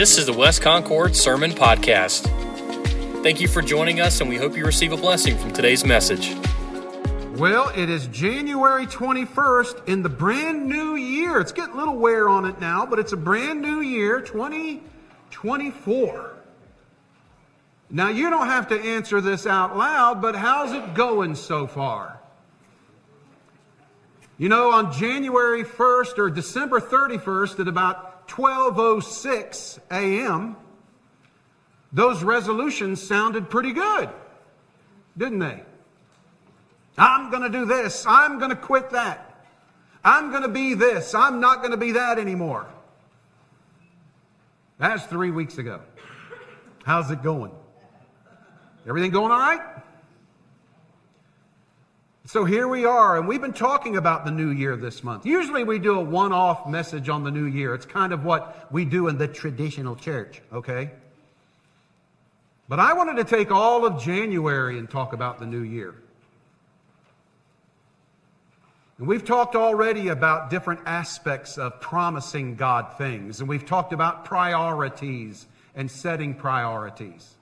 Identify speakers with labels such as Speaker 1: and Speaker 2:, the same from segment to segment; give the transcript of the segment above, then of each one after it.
Speaker 1: This is the West Concord Sermon Podcast. Thank you for joining us, and we hope you receive a blessing from today's message.
Speaker 2: Well, it is January 21st in the brand new year. It's getting a little wear on it now, but it's a brand new year, 2024. Now, you don't have to answer this out loud, but how's it going so far? You know, on January 1st or December 31st at about 12:06 a.m., those resolutions sounded pretty good, didn't they? I'm going to do this. I'm going to quit that. I'm going to be this. I'm not going to be that anymore. That's three weeks ago. How's it going? Everything going all right? So here we are, and we've been talking about the new year this month. Usually we do a one off message on the new year. It's kind of what we do in the traditional church, okay? But I wanted to take all of January and talk about the new year. And we've talked already about different aspects of promising God things, and we've talked about priorities and setting priorities.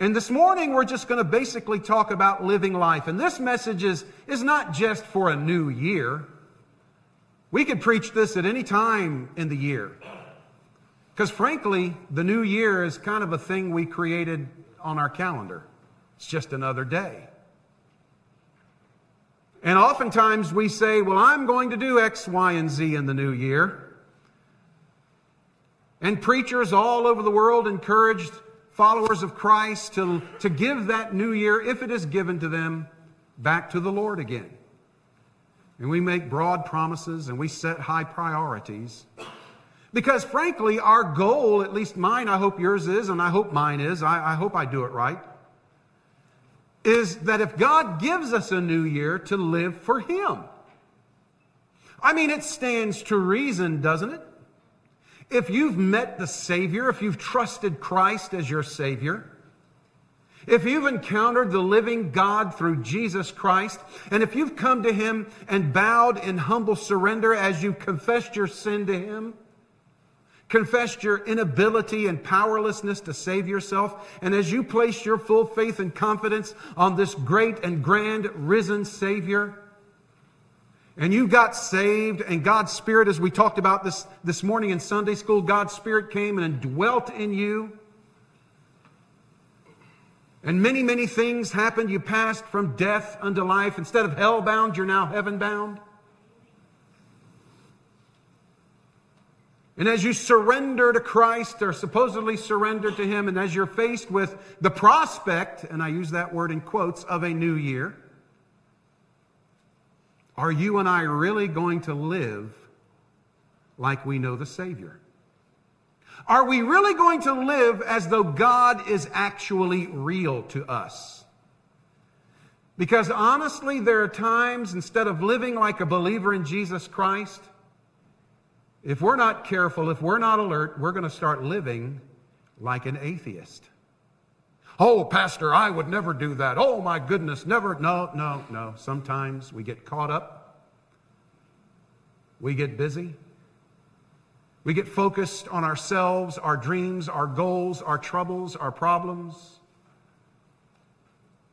Speaker 2: And this morning, we're just going to basically talk about living life. And this message is, is not just for a new year. We could preach this at any time in the year. Because frankly, the new year is kind of a thing we created on our calendar. It's just another day. And oftentimes we say, well, I'm going to do X, Y, and Z in the new year. And preachers all over the world encouraged followers of Christ to, to give that new year, if it is given to them, back to the Lord again. And we make broad promises and we set high priorities. Because frankly, our goal, at least mine, I hope yours is, and I hope mine is, I, I hope I do it right, is that if God gives us a new year to live for Him. I mean, it stands to reason, doesn't it? If you've met the Savior, if you've trusted Christ as your Savior, if you've encountered the living God through Jesus Christ, and if you've come to Him and bowed in humble surrender as you confessed your sin to Him, confessed your inability and powerlessness to save yourself, and as you place your full faith and confidence on this great and grand risen Savior, and you got saved, and God's Spirit, as we talked about this, this morning in Sunday school, God's Spirit came and dwelt in you. And many, many things happened. You passed from death unto life. Instead of hell bound, you're now heaven bound. And as you surrender to Christ, or supposedly surrender to Him, and as you're faced with the prospect, and I use that word in quotes, of a new year, are you and I really going to live like we know the Savior? Are we really going to live as though God is actually real to us? Because honestly, there are times, instead of living like a believer in Jesus Christ, if we're not careful, if we're not alert, we're going to start living like an atheist. Oh, Pastor, I would never do that. Oh, my goodness, never. No, no, no. Sometimes we get caught up, we get busy, we get focused on ourselves, our dreams, our goals, our troubles, our problems.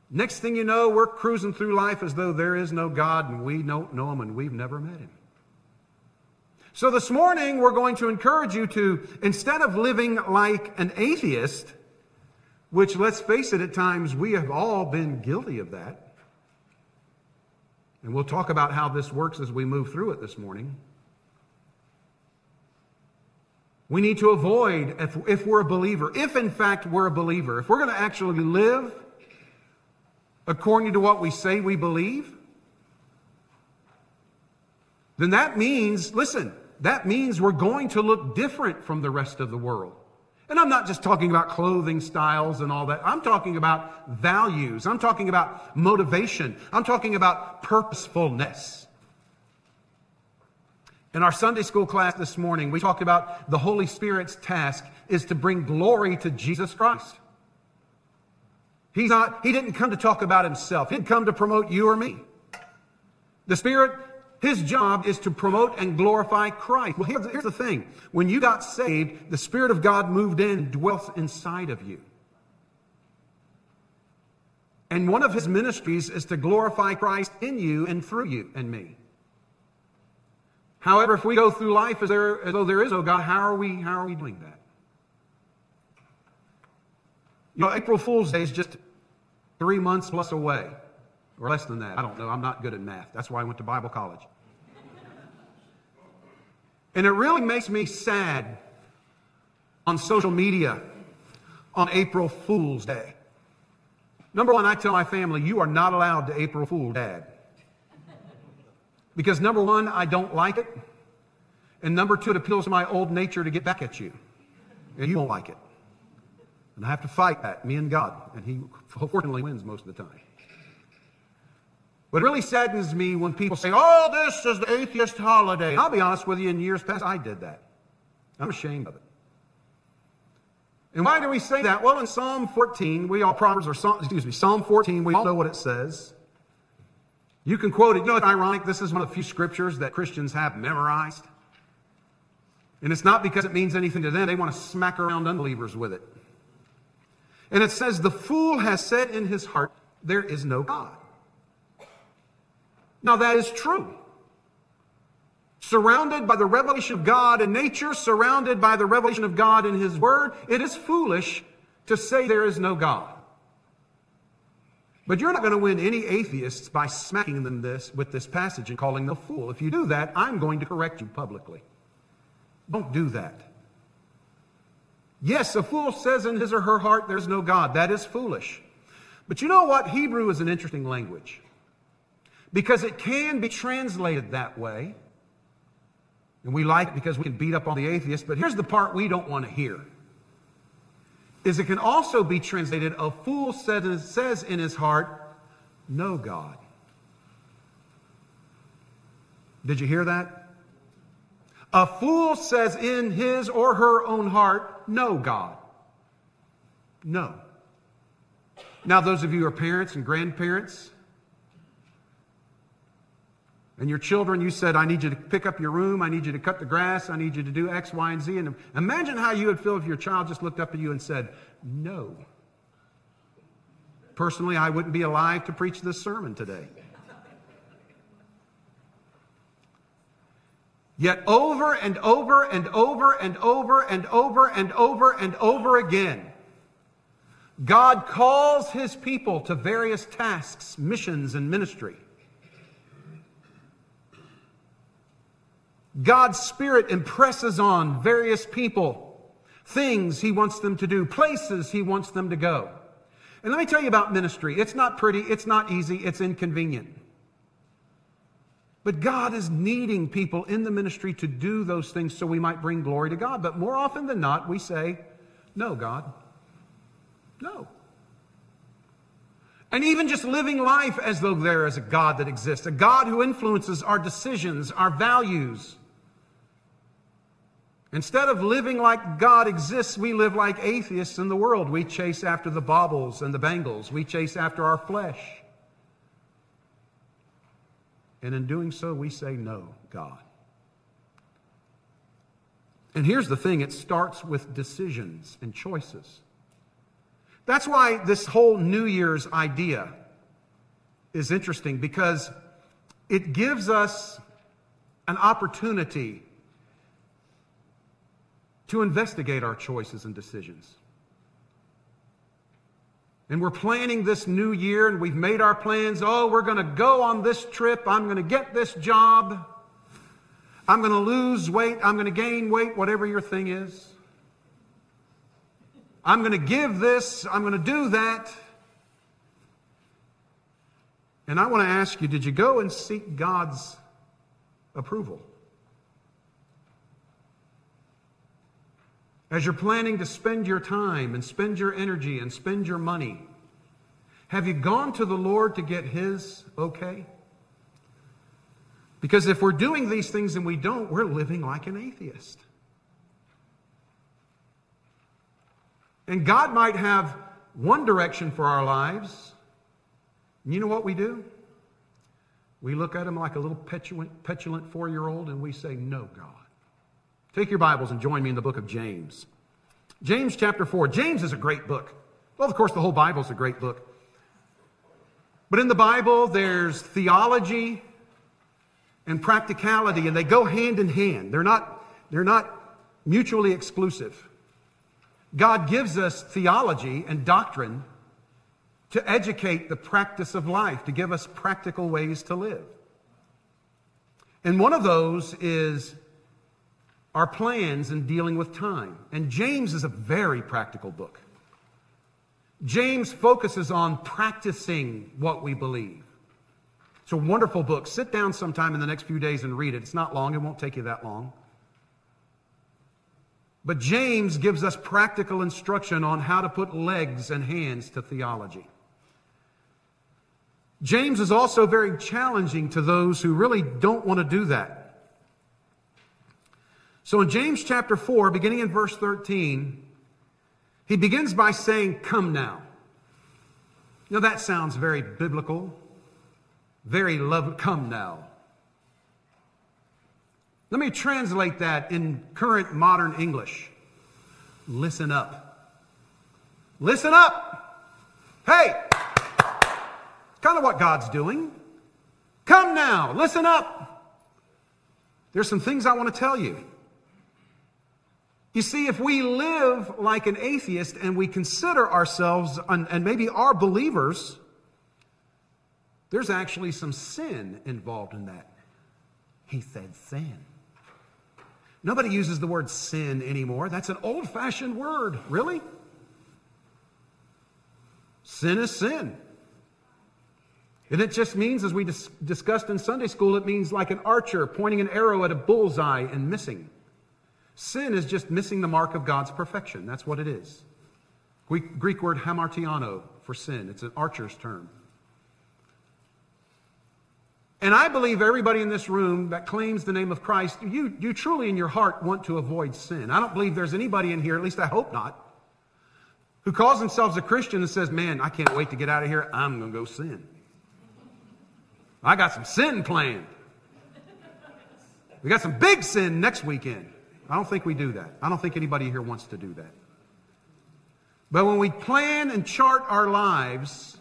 Speaker 2: Next thing you know, we're cruising through life as though there is no God and we don't know Him and we've never met Him. So this morning, we're going to encourage you to, instead of living like an atheist, which, let's face it, at times we have all been guilty of that. And we'll talk about how this works as we move through it this morning. We need to avoid, if, if we're a believer, if in fact we're a believer, if we're going to actually live according to what we say we believe, then that means, listen, that means we're going to look different from the rest of the world. And I'm not just talking about clothing styles and all that. I'm talking about values. I'm talking about motivation. I'm talking about purposefulness. In our Sunday school class this morning, we talked about the Holy Spirit's task is to bring glory to Jesus Christ. He's not, he didn't come to talk about himself. He didn't come to promote you or me. The Spirit His job is to promote and glorify Christ. Well, here's, the thing. When you got saved, the Spirit of God moved in and dwelt inside of you. And one of his ministries is to glorify Christ in you and through you and me. However, if we go through life as, there, as though there is no God, how are we, how are we doing that? You know, April Fool's Day is just three months plus away, or less than that. I don't know. I'm not good at math. That's why I went to Bible college. And it really makes me sad on social media on April Fool's Day. Number one, I tell my family, you are not allowed to April Fool Dad. Because number one, I don't like it. And number two, it appeals to my old nature to get back at you. And you don't like it. And I have to fight that, me and God. And He fortunately wins most of the time. What really saddens me when people say, oh, this is the atheist holiday. I'll be honest with you, in years past, I did that. I'm ashamed of it. And why do we say that? Well, in Psalm 14, we all, Proverbs, or Psalm, excuse me, Psalm 14, we all know what it says. You can quote it. You know, it's ironic. This is one of the few scriptures that Christians have memorized. And it's not because it means anything to them. They want to smack around unbelievers with it. And it says, The fool has said in his heart, There is no God. Now, that is true. Surrounded by the revelation of God in nature, surrounded by the revelation of God in His Word, it is foolish to say there is no God. But you're not going to win any atheists by smacking them this with this passage and calling them a fool. If you do that, I'm going to correct you publicly. Don't do that. Yes, a fool says in his or her heart there's no God. That is foolish. But you know what? Hebrew is an interesting language because it can be translated that way. And we like it because we can beat up on the atheist. But here's the part we don't want to hear is it can also be translated a fool says in his heart, no God. Did you hear that? A fool says in his or her own heart, no God. No. Now, those of you who are parents and grandparents, and your children, you said, I need you to pick up your room, I need you to cut the grass, I need you to do X, Y, and Z. And imagine how you would feel if your child just looked up at you and said, No. Personally, I wouldn't be alive to preach this sermon today. Yet over and over and over and over and over and over and over again, God calls his people to various tasks, missions, and ministry. God's Spirit impresses on various people things He wants them to do, places He wants them to go. And let me tell you about ministry. It's not pretty, it's not easy, it's inconvenient. But God is needing people in the ministry to do those things so we might bring glory to God. But more often than not, we say, No, God. No. And even just living life as though there is a God that exists, a God who influences our decisions, our values, Instead of living like God exists, we live like atheists in the world. We chase after the baubles and the bangles. We chase after our flesh. And in doing so, we say, No, God. And here's the thing it starts with decisions and choices. That's why this whole New Year's idea is interesting because it gives us an opportunity to investigate our choices and decisions. And we're planning this new year and we've made our plans. Oh, we're going to go on this trip. I'm going to get this job. I'm going to lose weight. I'm going to gain weight, whatever your thing is. I'm going to give this. I'm going to do that. And I want to ask you did you go and seek God's approval? As you're planning to spend your time and spend your energy and spend your money, have you gone to the Lord to get His okay? Because if we're doing these things and we don't, we're living like an atheist. And God might have one direction for our lives. And you know what we do? We look at him like a little petulant, petulant four year old and we say, No, God. Take your Bibles and join me in the book of James. James chapter 4. James is a great book. Well, of course, the whole Bible is a great book. But in the Bible, there's theology and practicality, and they go hand in hand. They're not, they're not mutually exclusive. God gives us theology and doctrine to educate the practice of life, to give us practical ways to live. And one of those is our plans in dealing with time. And James is a very practical book. James focuses on practicing what we believe. It's a wonderful book. Sit down sometime in the next few days and read it. It's not long, it won't take you that long. But James gives us practical instruction on how to put legs and hands to theology. James is also very challenging to those who really don't want to do that. So in James chapter 4, beginning in verse 13, he begins by saying, Come now. Now that sounds very biblical, very love. Come now. Let me translate that in current modern English. Listen up. Listen up. Hey, kind of what God's doing. Come now, listen up. There's some things I want to tell you. You see, if we live like an atheist and we consider ourselves and maybe are believers, there's actually some sin involved in that. He said sin. Nobody uses the word sin anymore. That's an old fashioned word. Really? Sin is sin. And it just means, as we dis- discussed in Sunday school, it means like an archer pointing an arrow at a bullseye and missing. Sin is just missing the mark of God's perfection. That's what it is. Greek, Greek word hamartiano for sin. It's an archer's term. And I believe everybody in this room that claims the name of Christ, you, you truly in your heart want to avoid sin. I don't believe there's anybody in here, at least I hope not, who calls themselves a Christian and says, Man, I can't wait to get out of here. I'm going to go sin. I got some sin planned. We got some big sin next weekend. I don't think we do that. I don't think anybody here wants to do that. But when we plan and chart our lives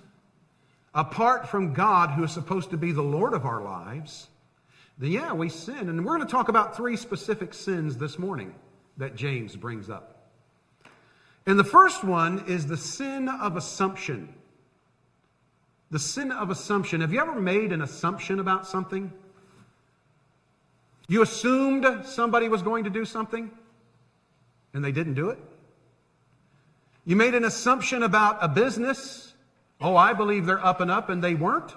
Speaker 2: apart from God, who is supposed to be the Lord of our lives, then yeah, we sin. And we're going to talk about three specific sins this morning that James brings up. And the first one is the sin of assumption. The sin of assumption. Have you ever made an assumption about something? You assumed somebody was going to do something and they didn't do it? You made an assumption about a business. Oh, I believe they're up and up and they weren't.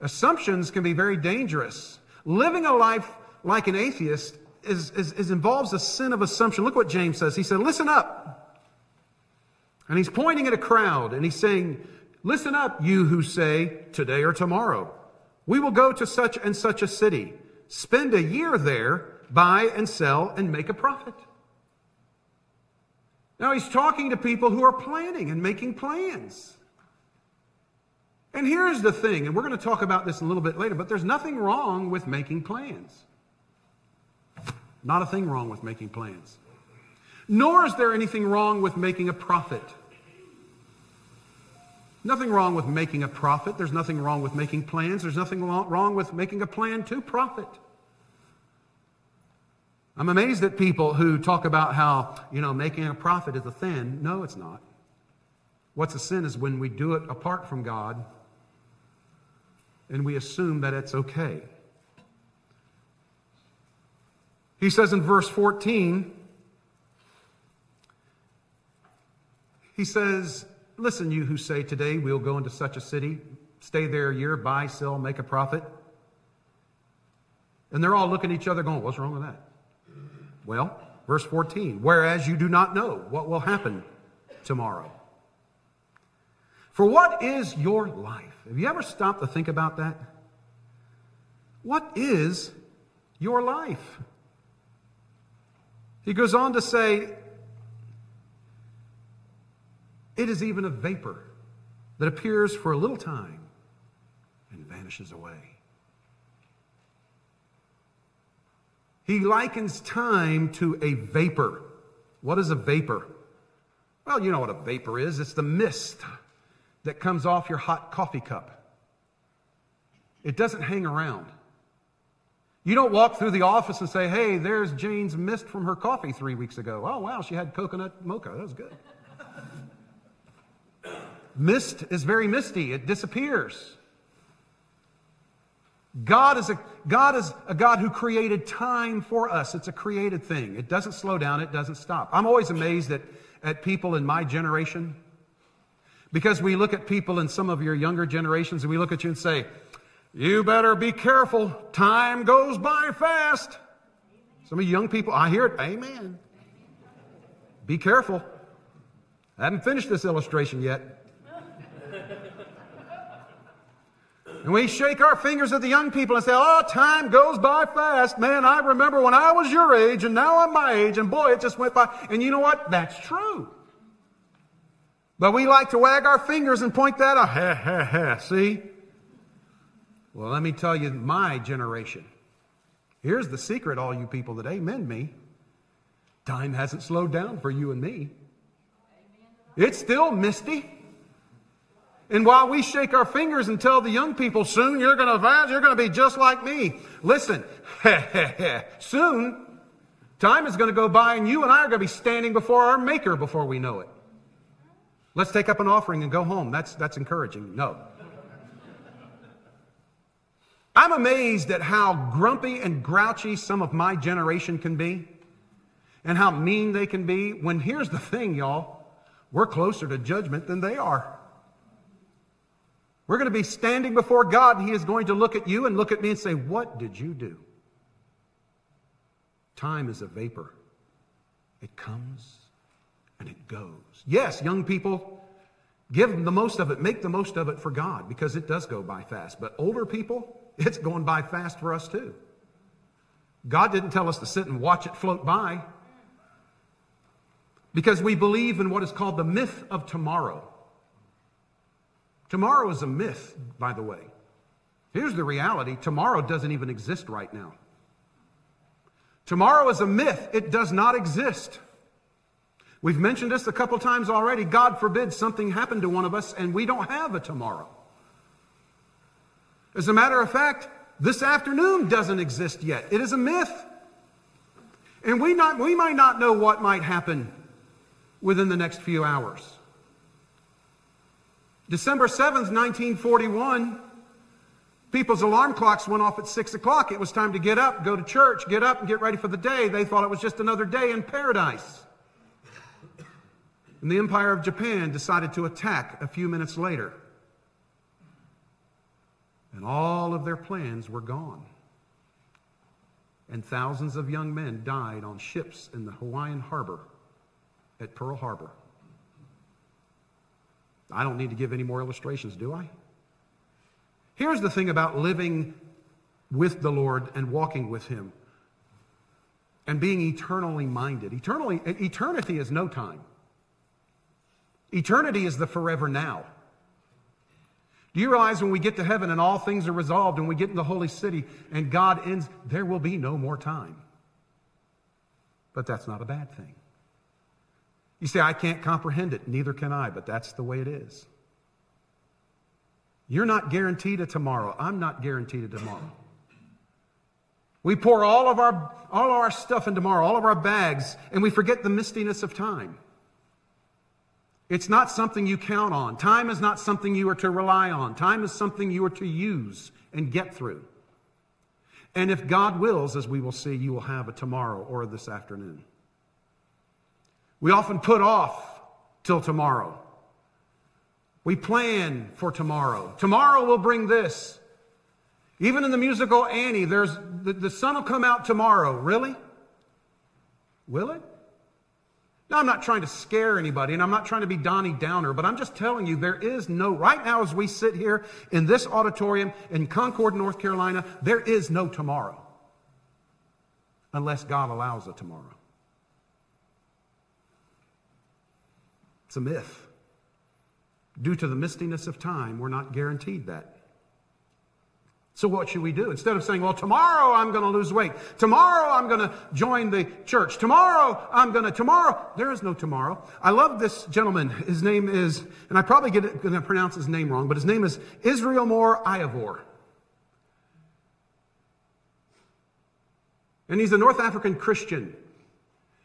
Speaker 2: Assumptions can be very dangerous. Living a life like an atheist is, is, is involves a sin of assumption. Look what James says. He said, Listen up. And he's pointing at a crowd and he's saying, Listen up, you who say, today or tomorrow, we will go to such and such a city, spend a year there, buy and sell, and make a profit. Now he's talking to people who are planning and making plans. And here's the thing, and we're going to talk about this a little bit later, but there's nothing wrong with making plans. Not a thing wrong with making plans. Nor is there anything wrong with making a profit. Nothing wrong with making a profit. There's nothing wrong with making plans. There's nothing wrong with making a plan to profit. I'm amazed at people who talk about how, you know, making a profit is a sin. No, it's not. What's a sin is when we do it apart from God and we assume that it's okay. He says in verse 14, he says, Listen, you who say today we'll go into such a city, stay there a year, buy, sell, make a profit. And they're all looking at each other going, What's wrong with that? Well, verse 14, whereas you do not know what will happen tomorrow. For what is your life? Have you ever stopped to think about that? What is your life? He goes on to say, It is even a vapor that appears for a little time and vanishes away. He likens time to a vapor. What is a vapor? Well, you know what a vapor is it's the mist that comes off your hot coffee cup. It doesn't hang around. You don't walk through the office and say, hey, there's Jane's mist from her coffee three weeks ago. Oh, wow, she had coconut mocha. That was good. Mist is very misty, it disappears. God is, a, God is a God who created time for us. It's a created thing. It doesn't slow down, it doesn't stop. I'm always amazed at, at people in my generation because we look at people in some of your younger generations and we look at you and say, You better be careful. Time goes by fast. Some of you young people, I hear it. Amen. Be careful. I haven't finished this illustration yet. And we shake our fingers at the young people and say, Oh, time goes by fast. Man, I remember when I was your age and now I'm my age, and boy, it just went by. And you know what? That's true. But we like to wag our fingers and point that out. Ha, ha, ha. See? Well, let me tell you, my generation. Here's the secret, all you people that amen me. Time hasn't slowed down for you and me. It's still misty. And while we shake our fingers and tell the young people, soon you're going to you're going to be just like me. Listen, soon time is going to go by and you and I are going to be standing before our Maker before we know it. Let's take up an offering and go home. That's, that's encouraging. No. I'm amazed at how grumpy and grouchy some of my generation can be and how mean they can be when here's the thing, y'all. We're closer to judgment than they are. We're going to be standing before God, and He is going to look at you and look at me and say, What did you do? Time is a vapor, it comes and it goes. Yes, young people, give the most of it, make the most of it for God because it does go by fast. But older people, it's going by fast for us too. God didn't tell us to sit and watch it float by because we believe in what is called the myth of tomorrow. Tomorrow is a myth, by the way. Here's the reality tomorrow doesn't even exist right now. Tomorrow is a myth, it does not exist. We've mentioned this a couple times already. God forbid something happened to one of us and we don't have a tomorrow. As a matter of fact, this afternoon doesn't exist yet. It is a myth. And we, not, we might not know what might happen within the next few hours. December 7th, 1941, people's alarm clocks went off at 6 o'clock. It was time to get up, go to church, get up, and get ready for the day. They thought it was just another day in paradise. And the Empire of Japan decided to attack a few minutes later. And all of their plans were gone. And thousands of young men died on ships in the Hawaiian harbor at Pearl Harbor. I don't need to give any more illustrations, do I? Here's the thing about living with the Lord and walking with Him and being eternally minded. Eternally, eternity is no time. Eternity is the forever now. Do you realize when we get to heaven and all things are resolved and we get in the holy city and God ends, there will be no more time. But that's not a bad thing. You say, I can't comprehend it. Neither can I, but that's the way it is. You're not guaranteed a tomorrow. I'm not guaranteed a tomorrow. We pour all of our, all our stuff in tomorrow, all of our bags, and we forget the mistiness of time. It's not something you count on. Time is not something you are to rely on. Time is something you are to use and get through. And if God wills, as we will see, you will have a tomorrow or this afternoon. We often put off till tomorrow. We plan for tomorrow. Tomorrow will bring this. Even in the musical Annie, there's the, the sun will come out tomorrow. Really? Will it? Now, I'm not trying to scare anybody, and I'm not trying to be Donnie Downer, but I'm just telling you there is no, right now as we sit here in this auditorium in Concord, North Carolina, there is no tomorrow. Unless God allows a tomorrow. It's a myth. Due to the mistiness of time, we're not guaranteed that. So what should we do? Instead of saying, well, tomorrow I'm going to lose weight. Tomorrow I'm going to join the church. Tomorrow I'm going to, tomorrow. There is no tomorrow. I love this gentleman. His name is, and I probably get going to pronounce his name wrong, but his name is Israelmore Ayivor. And he's a North African Christian.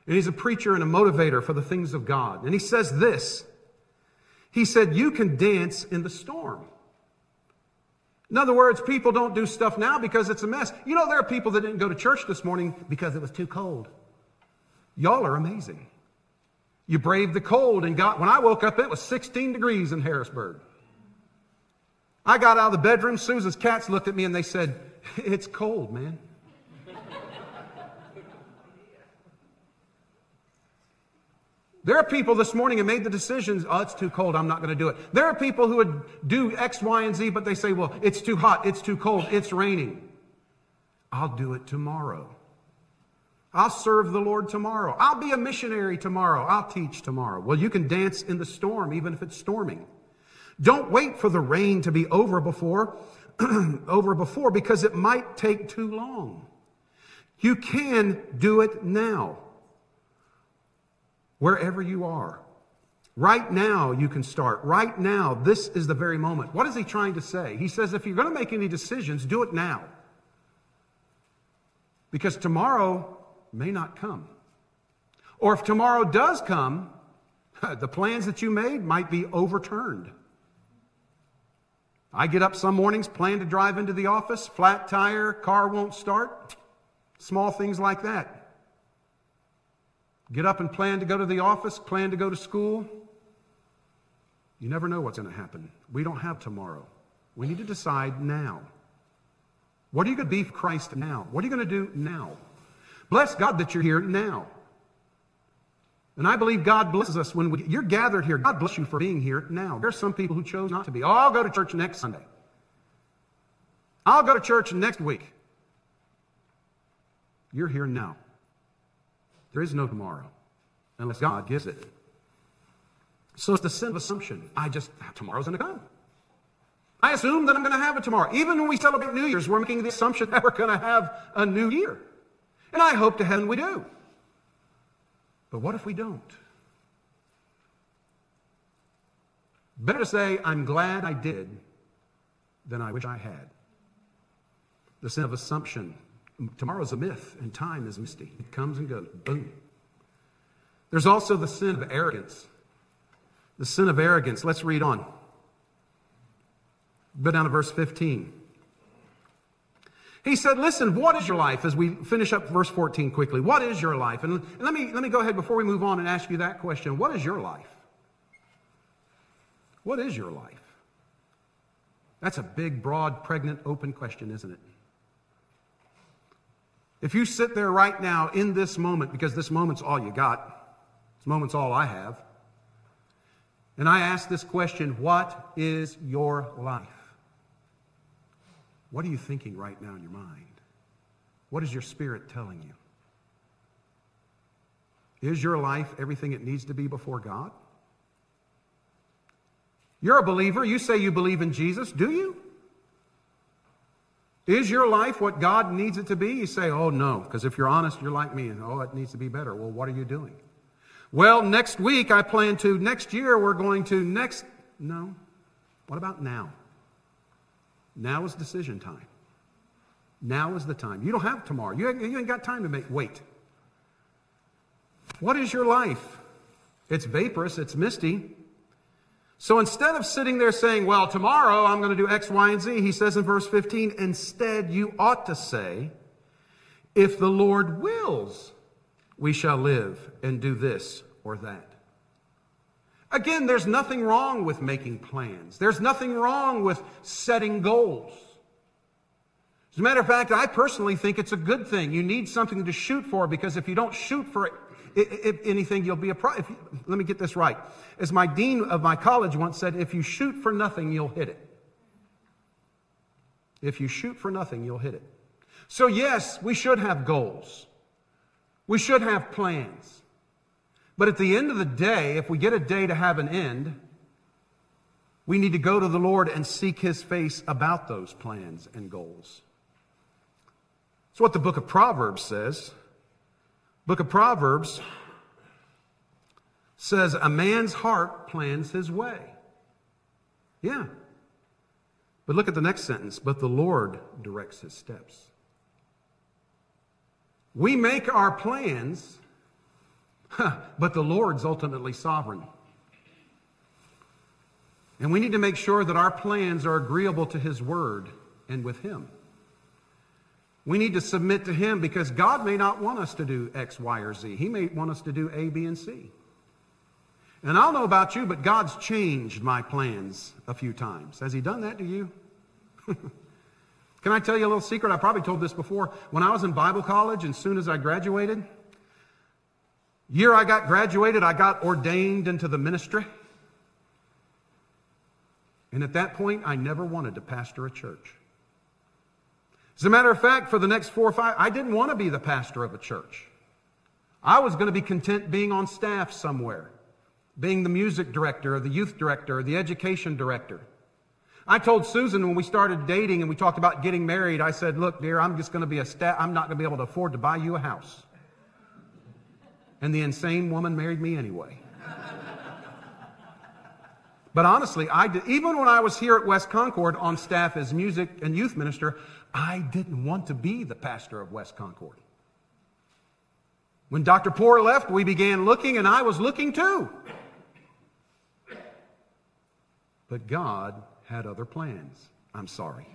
Speaker 2: And he's a preacher and a motivator for the things of God. And he says this. He said, you can dance in the storm. In other words, people don't do stuff now because it's a mess. You know, there are people that didn't go to church this morning because it was too cold. Y'all are amazing. You braved the cold and got, when I woke up, it was 16 degrees in Harrisburg. I got out of the bedroom. Susan's cats looked at me and they said, It's cold, man. There are people this morning who made the decisions, oh, it's too cold, I'm not going to do it. There are people who would do X, Y, and Z, but they say, well, it's too hot, it's too cold, it's raining. I'll do it tomorrow. I'll serve the Lord tomorrow. I'll be a missionary tomorrow. I'll teach tomorrow. Well, you can dance in the storm, even if it's storming. Don't wait for the rain to be over before, over before, because it might take too long. You can do it now wherever you are. Right now, you can start. Right now, this is the very moment. What is he trying to say? He says, if you're going to make any decisions, do it now. Because tomorrow may not come. Or if tomorrow does come, the plans that you made might be overturned. I get up some mornings, plan to drive into the office, flat tire, car won't start, small things like that. Get up and plan to go to the office, plan to go to school. You never know what's going to happen. We don't have tomorrow. We need to decide now. What are you going to be for Christ now? What are you going to do now? Bless God that you're here now. And I believe God blesses us when we, you're gathered here. God bless you for being here now. There are some people who chose not to be. Oh, I'll go to church next Sunday. I'll go to church next week. You're here now. There is no tomorrow unless God gives it. So it's the sin of assumption. I just, tomorrow's going to come. I assume that I'm going to have it tomorrow. Even when we celebrate New Year's, we're making the assumption that we're going to have a new year. And I hope to heaven we do. But what if we don't? Better to say, I'm glad I did than I wish I had. The sin of assumption Tomorrow's a myth, and time is misty. It comes and goes. Boom. There's also the sin of arrogance. The sin of arrogance. Let's read on. Go down to verse 15. He said, Listen, what is your life? As we finish up verse 14 quickly, what is your life? And, and let, me, let me go ahead before we move on and ask you that question. What is your life? What is your life? That's a big, broad, pregnant, open question, isn't it? If you sit there right now in this moment, because this moment's all you got, this moment's all I have, and I ask this question what is your life? What are you thinking right now in your mind? What is your spirit telling you? Is your life everything it needs to be before God? You're a believer. You say you believe in Jesus. Do you? Is your life what God needs it to be? You say, oh no, because if you're honest, you're like me, and oh, it needs to be better. Well, what are you doing? Well, next week I plan to, next year we're going to, next. No. What about now? Now is decision time. Now is the time. You don't have tomorrow. You ain't, you ain't got time to make, wait. What is your life? It's vaporous, it's misty. So instead of sitting there saying, well, tomorrow I'm going to do X, Y, and Z, he says in verse 15, instead you ought to say, if the Lord wills, we shall live and do this or that. Again, there's nothing wrong with making plans. There's nothing wrong with setting goals. As a matter of fact, I personally think it's a good thing. You need something to shoot for because if you don't shoot for it, if anything, you'll be a pro. You, let me get this right. As my dean of my college once said, if you shoot for nothing, you'll hit it. If you shoot for nothing, you'll hit it. So, yes, we should have goals. We should have plans. But at the end of the day, if we get a day to have an end, We need to go to the Lord and seek his face about those plans and goals. It's what the book of Proverbs says. Book of Proverbs says a man's heart plans his way. Yeah. But look at the next sentence. But the Lord directs his steps. We make our plans, but the Lord's ultimately sovereign. And we need to make sure that our plans are agreeable to his word and with him. We need to submit to him because God may not want us to do X, Y, or Z. He may want us to do A, B, and C. And I don't know about you, but God's changed my plans a few times. Has He done that to you? Can I tell you a little secret? I probably told this before. When I was in Bible college, and as soon as I graduated, year I got graduated, I got ordained into the ministry. And at that point, I never wanted to pastor a church. As a matter of fact, for the next four or five, I didn't want to be the pastor of a church. I was going to be content being on staff somewhere being the music director or the youth director or the education director. I told Susan when we started dating and we talked about getting married, I said, Look, dear, I'm just going to be a staff, I'm not going to be able to afford to buy you a house. And the insane woman married me anyway. But honestly, I did, even when I was here at West Concord on staff as music and youth minister, I didn't want to be the pastor of West Concord. When Dr. Poor left, we began looking, and I was looking too. But God had other plans. I'm sorry.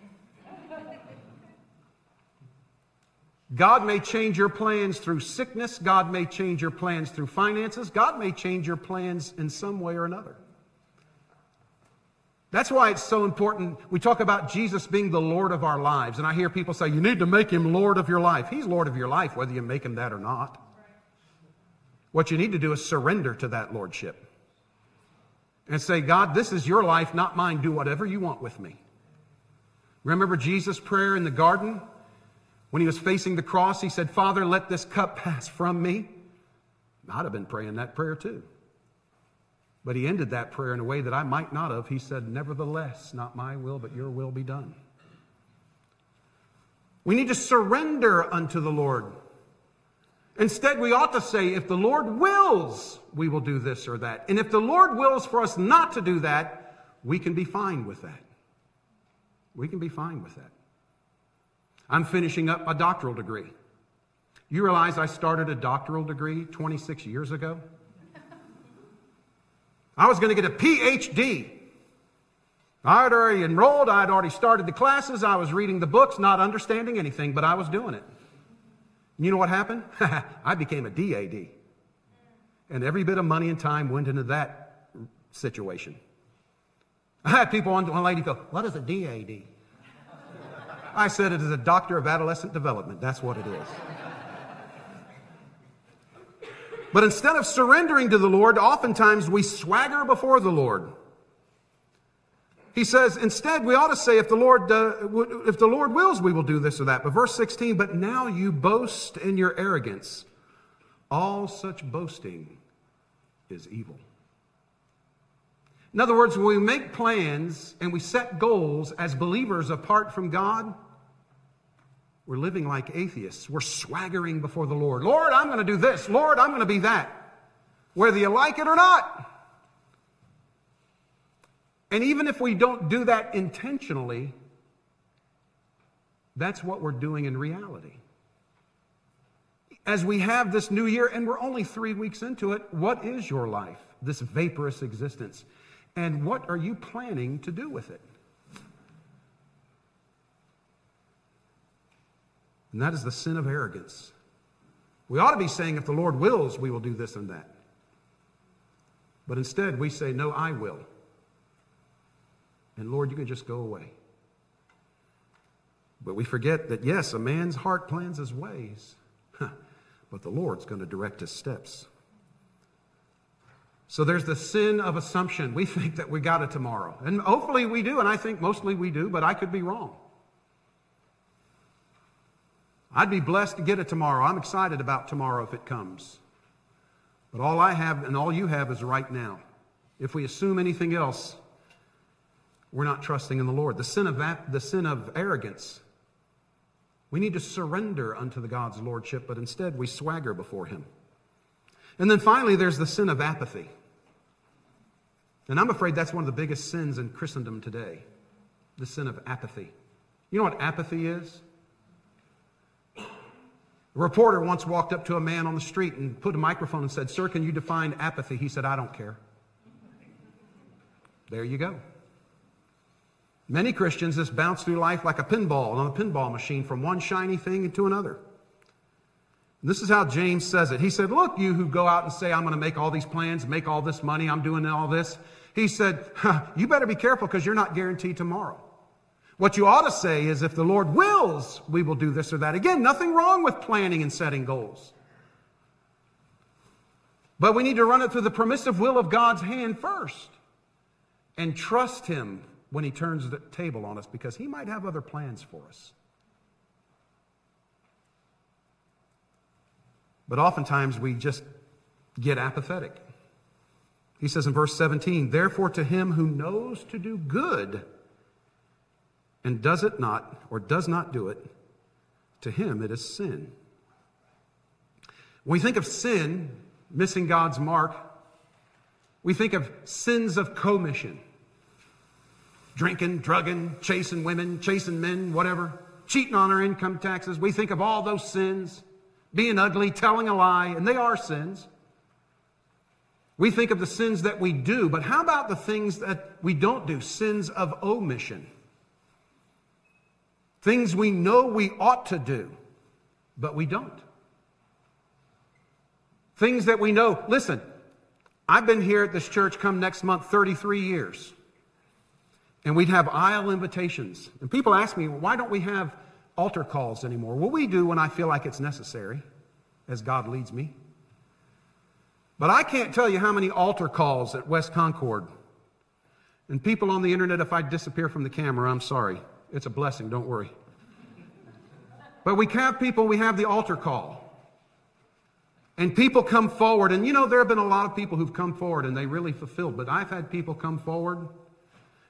Speaker 2: God may change your plans through sickness. God may change your plans through finances. God may change your plans in some way or another. That's why it's so important. We talk about Jesus being the Lord of our lives. And I hear people say, you need to make him Lord of your life. He's Lord of your life, whether you make him that or not. What you need to do is surrender to that Lordship and say, God, this is your life, not mine. Do whatever you want with me. Remember Jesus' prayer in the garden? When he was facing the cross, he said, Father, let this cup pass from me. I'd have been praying that prayer too. But he ended that prayer in a way that I might not have. He said, Nevertheless, not my will, but your will be done. We need to surrender unto the Lord. Instead, we ought to say, if the Lord wills, we will do this or that. And if the Lord wills for us not to do that, we can be fine with that. We can be fine with that. I'm finishing up a doctoral degree. You realize I started a doctoral degree 26 years ago? I was going to get a PhD. I'd already enrolled, I'd already started the classes, I was reading the books, not understanding anything, but I was doing it. You know what happened? I became a DAD. And every bit of money and time went into that situation. I had people on one lady go, What is a DAD? I said it is a doctor of adolescent development. That's what it is. But instead of surrendering to the Lord, oftentimes we swagger before the Lord. He says, instead, we ought to say, if the Lord, uh, if the Lord wills, we will do this or that. But verse 16, but now you boast in your arrogance. All such boasting is evil. In other words, when we make plans and we set goals as believers apart from God, we're living like atheists. We're swaggering before the Lord. Lord, I'm going to do this. Lord, I'm going to be that. Whether you like it or not. And even if we don't do that intentionally, that's what we're doing in reality. As we have this new year, and we're only three weeks into it, what is your life, this vaporous existence? And what are you planning to do with it? And that is the sin of arrogance. We ought to be saying, if the Lord wills, we will do this and that. But instead, we say, no, I will. And Lord, you can just go away. But we forget that, yes, a man's heart plans his ways, but the Lord's going to direct his steps. So there's the sin of assumption. We think that we got it tomorrow. And hopefully we do, and I think mostly we do, but I could be wrong. I'd be blessed to get it tomorrow. I'm excited about tomorrow if it comes. But all I have and all you have is right now. If we assume anything else, we're not trusting in the Lord. The sin of, the sin of arrogance. We need to surrender unto the God's lordship, but instead we swagger before him. And then finally, there's the sin of apathy. And I'm afraid that's one of the biggest sins in Christendom today the sin of apathy. You know what apathy is? A reporter once walked up to a man on the street and put a microphone and said, Sir, can you define apathy? He said, I don't care. There you go. Many Christians just bounce through life like a pinball on a pinball machine from one shiny thing into another. This is how James says it. He said, Look, you who go out and say, I'm going to make all these plans, make all this money, I'm doing all this. He said, huh, You better be careful because you're not guaranteed tomorrow. What you ought to say is, If the Lord wills, we will do this or that. Again, nothing wrong with planning and setting goals. But we need to run it through the permissive will of God's hand first and trust Him when He turns the table on us because He might have other plans for us. But oftentimes we just get apathetic. He says in verse 17, Therefore, to him who knows to do good and does it not, or does not do it, to him it is sin. When we think of sin, missing God's mark, we think of sins of commission drinking, drugging, chasing women, chasing men, whatever, cheating on our income taxes. We think of all those sins being ugly, telling a lie, and they are sins. We think of the sins that we do, but how about the things that we don't do? Sins of omission. Things we know we ought to do, but we don't. Things that we know. Listen, I've been here at this church come next month 33 years. And we'd have aisle invitations. And people ask me, why don't we have altar calls anymore. What we do when I feel like it's necessary, as God leads me. But I can't tell you how many altar calls at West Concord. And people on the internet, if I disappear from the camera, I'm sorry. It's a blessing, don't worry. But we have people, we have the altar call. And people come forward, and you know, there have been a lot of people who've come forward and they really fulfilled, but I've had people come forward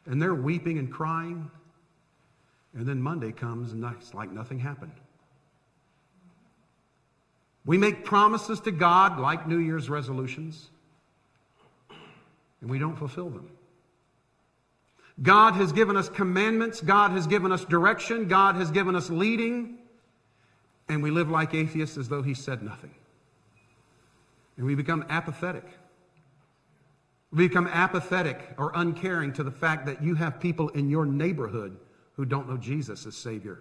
Speaker 2: and they're weeping and crying and then Monday comes and it's like nothing happened. We make promises to God like New Year's resolutions, and we don't fulfill them. God has given us commandments, God has given us direction, God has given us leading, and we live like atheists as though He said nothing. And we become apathetic. We become apathetic or uncaring to the fact that you have people in your neighborhood who don't know Jesus as Savior.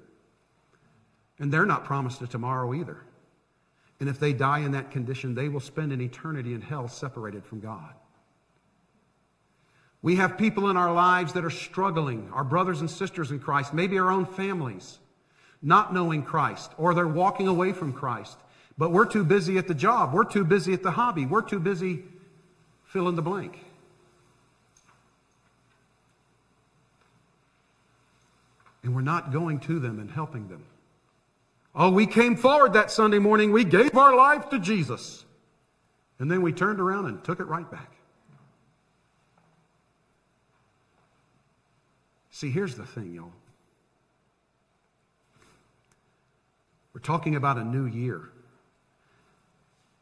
Speaker 2: And they're not promised a tomorrow either. And if they die in that condition, they will spend an eternity in hell separated from God. We have people in our lives that are struggling, our brothers and sisters in Christ, maybe our own families, not knowing Christ, or they're walking away from Christ. But we're too busy at the job, we're too busy at the hobby, we're too busy fill in the blank. and we're not going to them and helping them. Oh, we came forward that Sunday morning, we gave our life to Jesus, and then we turned around and took it right back. See, here's the thing, y'all. We're talking about a new year.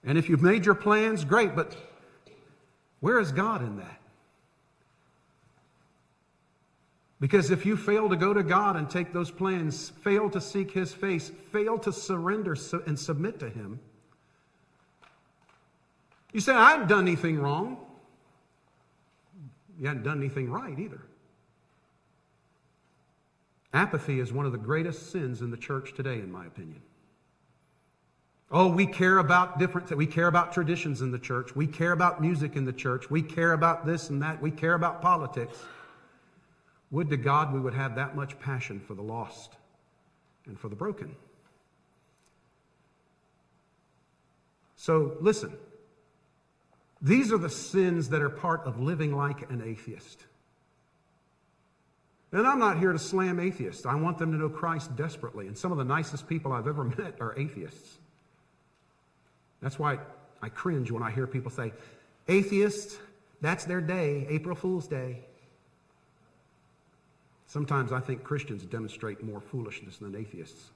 Speaker 2: And if you've made your plans, great, but where is God in that? Because if you fail to go to God and take those plans, fail to seek His face, fail to surrender and submit to Him, you say, I haven't done anything wrong. You haven't done anything right either. Apathy is one of the greatest sins in the church today, in my opinion. Oh, we care about different. We care about traditions in the church. We care about music in the church. We care about this and that. We care about politics. Would to God we would have that much passion for the lost and for the broken. So, listen. These are the sins that are part of living like an atheist. And I'm not here to slam atheists. I want them to know Christ desperately. And some of the nicest people I've ever met are atheists. That's why I cringe when I hear people say, atheists, that's their day, April Fool's Day. Sometimes I think Christians demonstrate more foolishness than atheists.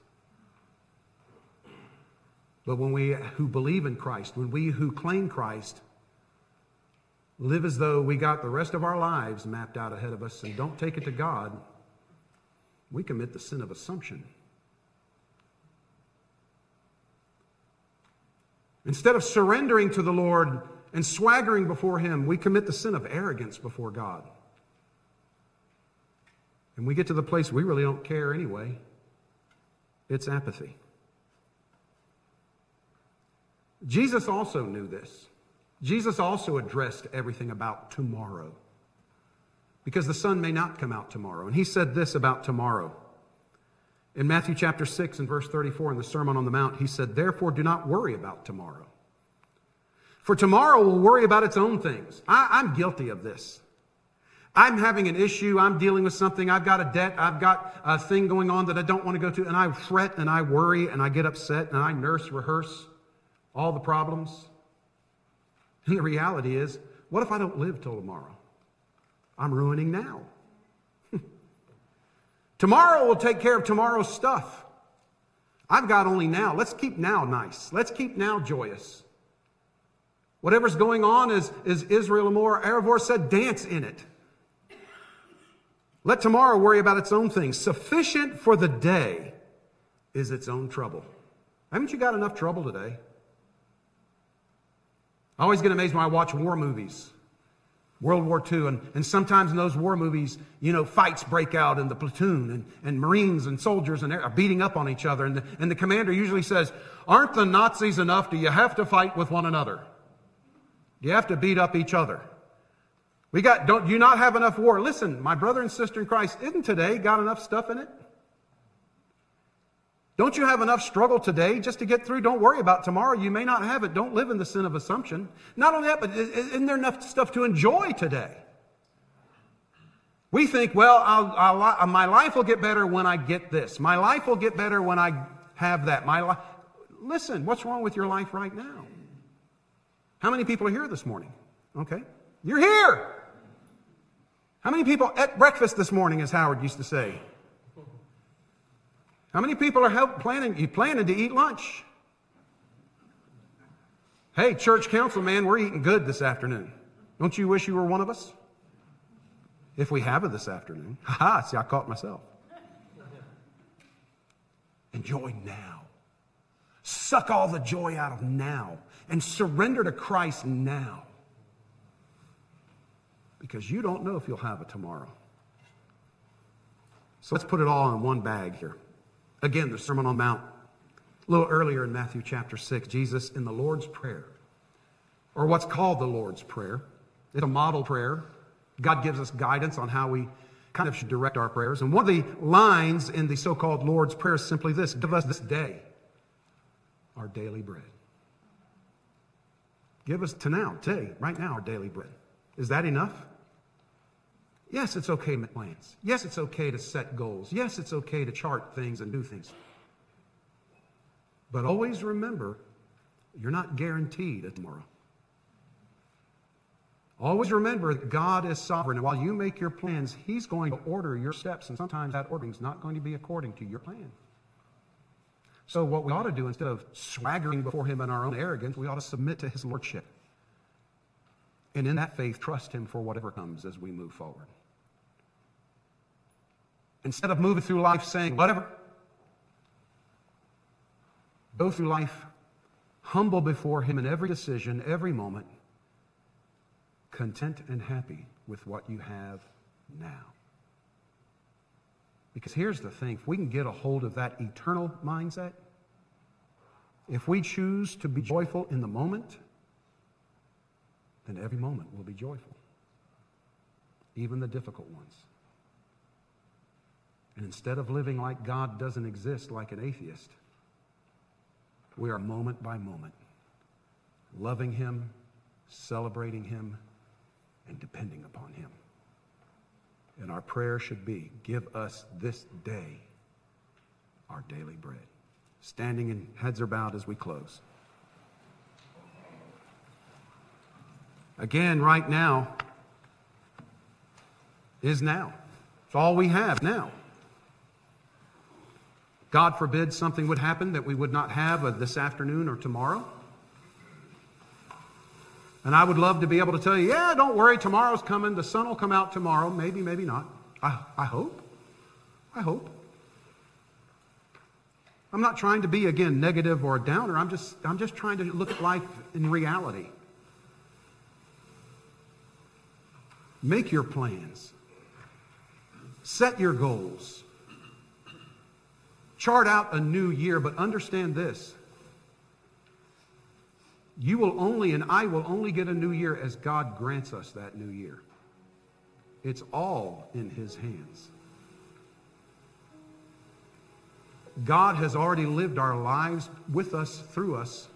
Speaker 2: But when we who believe in Christ, when we who claim Christ, live as though we got the rest of our lives mapped out ahead of us and don't take it to God, we commit the sin of assumption. Instead of surrendering to the Lord and swaggering before Him, we commit the sin of arrogance before God. And we get to the place we really don't care anyway. It's apathy. Jesus also knew this. Jesus also addressed everything about tomorrow because the sun may not come out tomorrow. And he said this about tomorrow. In Matthew chapter 6 and verse 34 in the Sermon on the Mount, he said, Therefore, do not worry about tomorrow. For tomorrow will worry about its own things. I, am guilty of this. I'm having an issue. I'm dealing with something. I've got a debt. I've got a thing going on that I don't want to go to. And I fret and I worry and I get upset and I nurse, rehearse all the problems. And the reality is, what if I don't live till tomorrow? I'm ruining now. tomorrow will take care of tomorrow's stuff. I've got only now. Let's keep now nice. Let's keep now joyous. Whatever's going on, as, as Israelmore Ayivor said, dance in it. Let tomorrow worry about its own things. Sufficient for the day is its own trouble. Haven't you got enough trouble today? I always get amazed when I watch war movies. World War II, and, and sometimes in those war movies, you know, fights break out in the platoon, and, and Marines and soldiers and are beating up on each other. And the, and the commander usually says, Aren't the Nazis enough? Do you have to fight with one another? Do you have to beat up each other? We got, don't you not have enough war? Listen, my brother and sister in Christ, isn't today got enough stuff in it? Don't you have enough struggle today just to get through? Don't worry about tomorrow. You may not have it. Don't live in the sin of assumption. Not only that, but isn't there enough stuff to enjoy today? We think, well, I'll, I'll, uh, my life will get better when I get this. My life will get better when I have that. My life. Listen, what's wrong with your life right now? How many people are here this morning? Okay. You're here. How many people ate breakfast this morning, as Howard used to say? How many people are planning, you planning to eat lunch? Hey, church council man, we're eating good this afternoon. Don't you wish you were one of us? If we have it this afternoon. Ha ha, see, I caught myself. Enjoy now. Suck all the joy out of now and surrender to Christ now because you don't know if you'll have it tomorrow. So let's put it all in one bag here. Again, the Sermon on Mount. A little earlier in Matthew chapter 6, Jesus in the Lord's Prayer, or what's called the Lord's Prayer, it's a model prayer. God gives us guidance on how we kind of should direct our prayers. And one of the lines in the so called Lord's Prayer is simply this Give us this day our daily bread. Give us to now, today, right now, our daily bread. Is that enough? Yes, it's okay to make plans. Yes, it's okay to set goals. Yes, it's okay to chart things and do things. But always remember, you're not guaranteed a tomorrow. Always remember that God is sovereign, and while you make your plans, He's going to order your steps, and sometimes that ordering is not going to be according to your plan. So, what we ought to do, instead of swaggering before Him in our own arrogance, we ought to submit to His Lordship. And in that faith, trust Him for whatever comes as we move forward. Instead of moving through life saying, whatever, go through life humble before Him in every decision, every moment, content and happy with what you have now. Because here's the thing if we can get a hold of that eternal mindset, if we choose to be joyful in the moment, then every moment will be joyful, even the difficult ones. And instead of living like God doesn't exist like an atheist, we are moment by moment loving Him, celebrating Him, and depending upon Him. And our prayer should be give us this day our daily bread. Standing and heads are bowed as we close. Again, right now is now. It's all we have now. God forbid something would happen that we would not have uh, this afternoon or tomorrow. And I would love to be able to tell you, yeah, don't worry, tomorrow's coming. The sun will come out tomorrow. Maybe, maybe not. I, I hope. I hope. I'm not trying to be, again, negative or a downer. I'm just, I'm just trying to look at life in reality. Make your plans. Set your goals. Chart out a new year, but understand this. You will only, and I will only get a new year as God grants us that new year. It's all in His hands. God has already lived our lives with us, through us.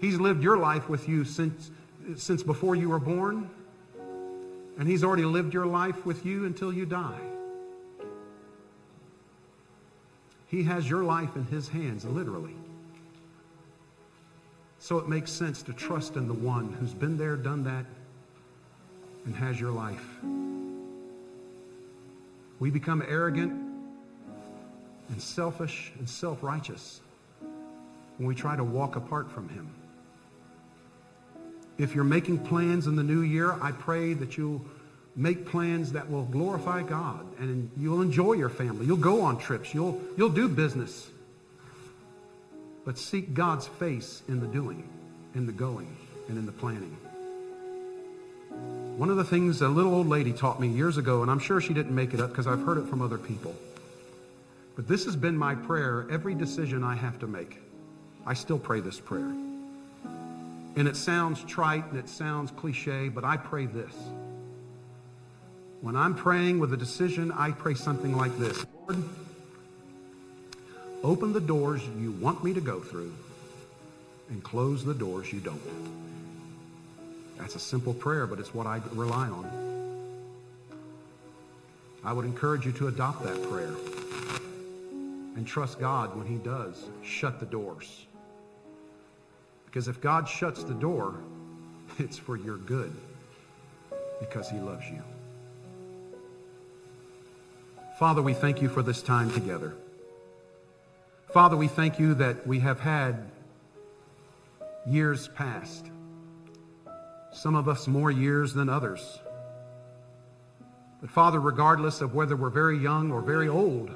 Speaker 2: He's lived your life with you since, since before you were born, and He's already lived your life with you until you die. He has your life in His hands, literally. So it makes sense to trust in the one who's been there, done that, and has your life. We become arrogant and selfish and self righteous when we try to walk apart from Him. If you're making plans in the new year, I pray that you'll make plans that will glorify God and you'll enjoy your family. You'll go on trips. You'll, you'll do business. But seek God's face in the doing, in the going, and in the planning. One of the things a little old lady taught me years ago, and I'm sure she didn't make it up because I've heard it from other people. But this has been my prayer every decision I have to make. I still pray this prayer. And it sounds trite and it sounds cliche, but I pray this. When I'm praying with a decision, I pray something like this Lord, open the doors you want me to go through and close the doors you don't. That's a simple prayer, but it's what I rely on. I would encourage you to adopt that prayer and trust God when He does shut the doors. Because if God shuts the door, it's for your good because He loves you. Father, we thank you for this time together. Father, we thank you that we have had years past, some of us more years than others. But Father, regardless of whether we're very young or very old,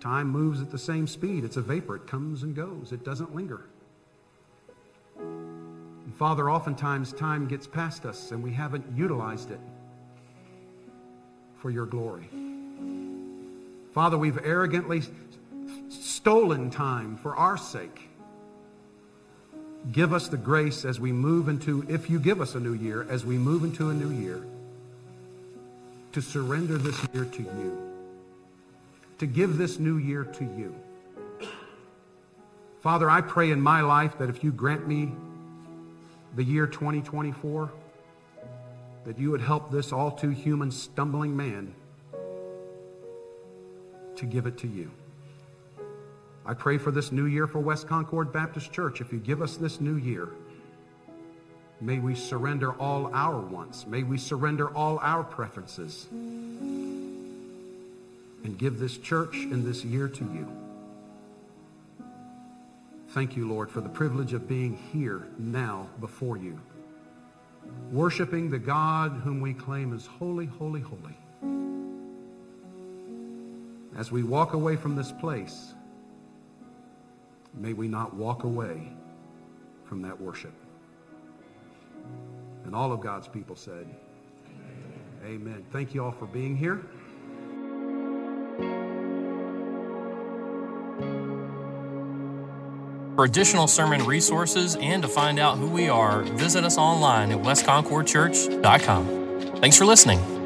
Speaker 2: Time moves at the same speed. It's a vapor. It comes and goes. It doesn't linger. And Father, oftentimes time gets past us and we haven't utilized it for your glory. Father, we've arrogantly stolen time for our sake. Give us the grace as we move into, if you give us a new year, as we move into a new year, to surrender this year to you to give this new year to you. Father, I pray in my life that if you grant me the year 2024, that you would help this all too human stumbling man to give it to you. I pray for this new year for West Concord Baptist Church. If you give us this new year, may we surrender all our wants. May we surrender all our preferences and give this church and this year to you. Thank you, Lord, for the privilege of being here now before you, worshiping the God whom we claim is holy, holy, holy. As we walk away from this place, may we not walk away from that worship. And all of God's people said, Amen. Amen. Thank you all for being here.
Speaker 1: For additional sermon resources and to find out who we are, visit us online at westconcordchurch.com. Thanks for listening.